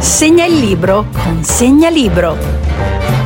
Segna il libro con Segnalibro.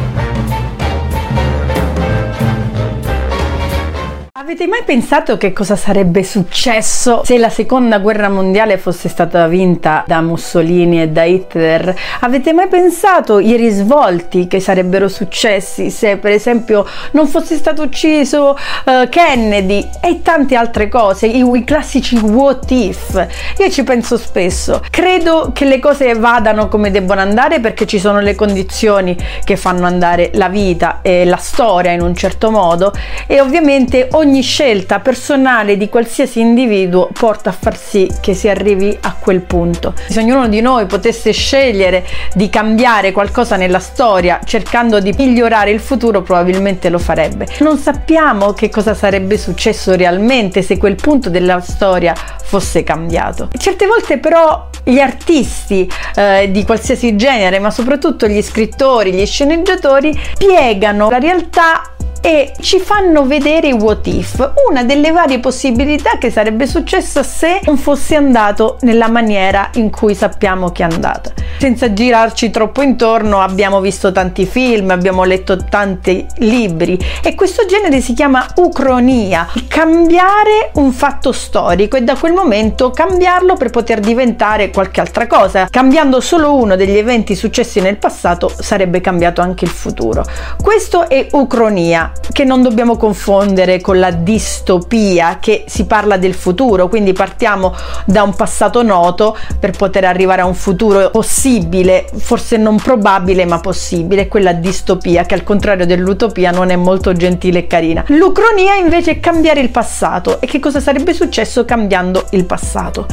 Avete mai pensato che cosa sarebbe successo se la seconda guerra mondiale fosse stata vinta da Mussolini e da Hitler? Avete mai pensato i risvolti che sarebbero successi se per esempio non fosse stato ucciso uh, Kennedy e tante altre cose, i, i classici what if? Io ci penso spesso. Credo che le cose vadano come debbono andare perché ci sono le condizioni che fanno andare la vita e la storia in un certo modo e ovviamente ogni scelta personale di qualsiasi individuo porta a far sì che si arrivi a quel punto. Se ognuno di noi potesse scegliere di cambiare qualcosa nella storia cercando di migliorare il futuro, probabilmente lo farebbe. Non sappiamo che cosa sarebbe successo realmente se quel punto della storia fosse cambiato. Certe volte però gli artisti eh, di qualsiasi genere, ma soprattutto gli scrittori, gli sceneggiatori, piegano la realtà e ci fanno vedere i what if, una delle varie possibilità che sarebbe successa se non fosse andato nella maniera in cui sappiamo che è andata. Senza girarci troppo intorno abbiamo visto tanti film, abbiamo letto tanti libri e questo genere si chiama ucronia, cambiare un fatto storico e da quel momento cambiarlo per poter diventare qualche altra cosa. Cambiando solo uno degli eventi successi nel passato sarebbe cambiato anche il futuro. Questo è ucronia che non dobbiamo confondere con la distopia che si parla del futuro, quindi partiamo da un passato noto per poter arrivare a un futuro possibile, forse non probabile ma possibile, quella distopia che al contrario dell'utopia non è molto gentile e carina. L'ucronia invece è cambiare il passato e che cosa sarebbe successo cambiando il passato.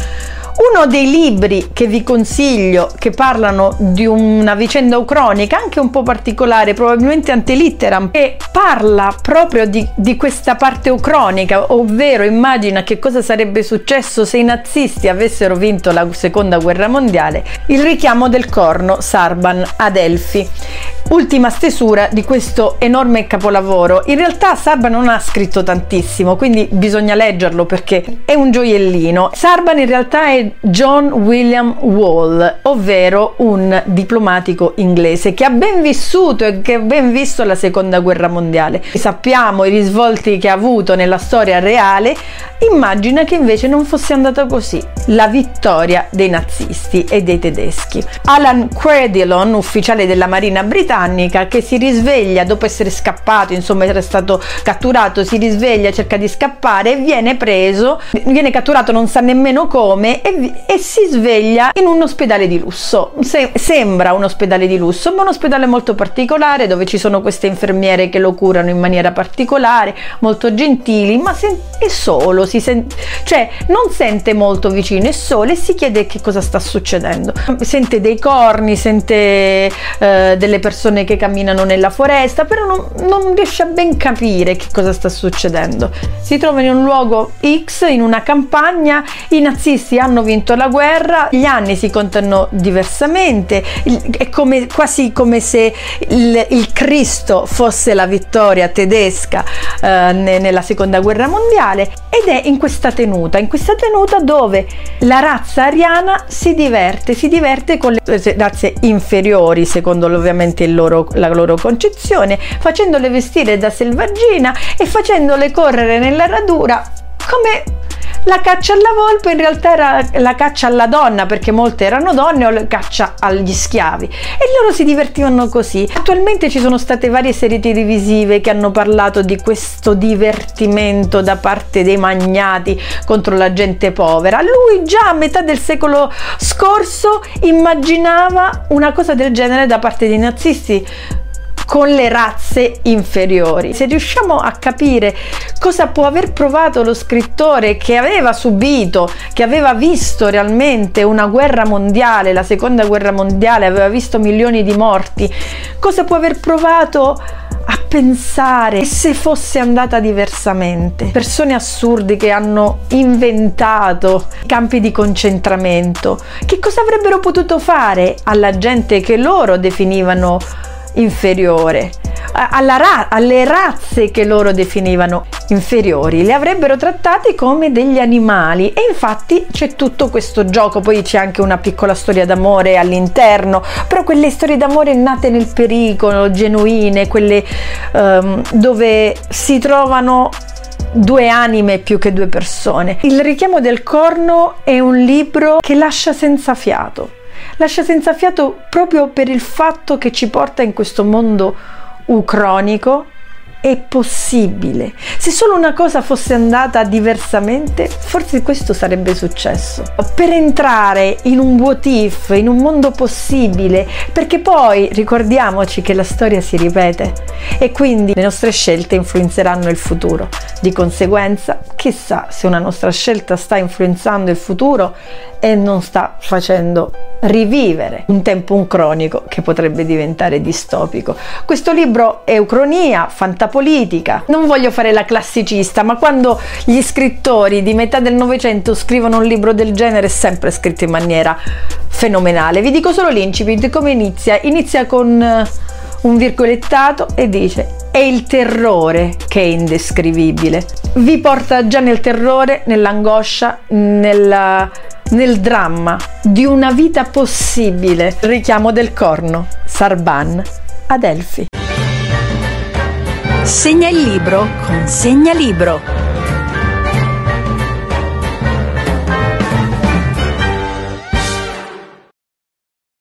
Uno dei libri che vi consiglio che parlano di una vicenda ucronica, anche un po' particolare, probabilmente antelitteram, e parla proprio di, di questa parte ucronica, ovvero immagina che cosa sarebbe successo se i nazisti avessero vinto la seconda guerra mondiale, il richiamo del corno Sarban ad Elfi ultima stesura di questo enorme capolavoro. In realtà Sarban non ha scritto tantissimo, quindi bisogna leggerlo perché è un gioiellino. Sarban in realtà è John William Wall, ovvero un diplomatico inglese che ha ben vissuto e che ha ben visto la seconda guerra mondiale. Sappiamo i risvolti che ha avuto nella storia reale, immagina che invece non fosse andata così. La vittoria dei nazisti e dei tedeschi. Alan Credilon, ufficiale della Marina britannica, britannica che si risveglia dopo essere scappato, insomma era stato catturato, si risveglia, cerca di scappare e viene preso, viene catturato non sa nemmeno come e, e si sveglia in un ospedale di lusso. Se, sembra un ospedale di lusso, ma un ospedale molto particolare dove ci sono queste infermiere che lo curano in maniera particolare, molto gentili, ma se, è solo, si sente, cioè non sente molto vicino, è solo e si chiede che cosa sta succedendo. Sente dei corni, sente eh, delle persone che camminano nella foresta, però non, non riesce a ben capire che cosa sta succedendo. Si trova in un luogo X, in una campagna, i nazisti hanno vinto la guerra, gli anni si contano diversamente, è come, quasi come se il, il Cristo fosse la vittoria tedesca eh, nella seconda guerra mondiale. Ed è in questa tenuta, in questa tenuta dove la razza ariana si diverte, si diverte con le razze inferiori, secondo ovviamente loro, la loro concezione, facendole vestire da selvaggina e facendole correre nella radura come la caccia alla volpe in realtà era la caccia alla donna perché molte erano donne o la caccia agli schiavi e loro si divertivano così. Attualmente ci sono state varie serie televisive che hanno parlato di questo divertimento da parte dei magnati contro la gente povera. Lui già a metà del secolo scorso immaginava una cosa del genere da parte dei nazisti con le razze inferiori. Se riusciamo a capire cosa può aver provato lo scrittore che aveva subito, che aveva visto realmente una guerra mondiale, la seconda guerra mondiale, aveva visto milioni di morti, cosa può aver provato a pensare se fosse andata diversamente. Persone assurde che hanno inventato campi di concentramento. Che cosa avrebbero potuto fare alla gente che loro definivano inferiore ra- alle razze che loro definivano inferiori, le avrebbero trattate come degli animali e infatti c'è tutto questo gioco, poi c'è anche una piccola storia d'amore all'interno, però quelle storie d'amore nate nel pericolo, genuine, quelle um, dove si trovano due anime più che due persone. Il richiamo del corno è un libro che lascia senza fiato. Lascia senza fiato proprio per il fatto che ci porta in questo mondo ucronico è possibile. Se solo una cosa fosse andata diversamente, forse questo sarebbe successo. Per entrare in un what if, in un mondo possibile, perché poi ricordiamoci che la storia si ripete e quindi le nostre scelte influenzeranno il futuro. Di conseguenza, chissà se una nostra scelta sta influenzando il futuro e non sta facendo rivivere un tempo uncronico che potrebbe diventare distopico. Questo libro è ucronia, fantapolitica. Non voglio fare la classicista, ma quando gli scrittori di metà del Novecento scrivono un libro del genere è sempre scritto in maniera fenomenale. Vi dico solo l'incipit, come inizia? Inizia con eh, un virgolettato e dice è il terrore che è indescrivibile. Vi porta già nel terrore, nell'angoscia, nella nel dramma di una vita possibile. Richiamo del corno, Sarban, Adelphi. Segna il libro con Segna Libro.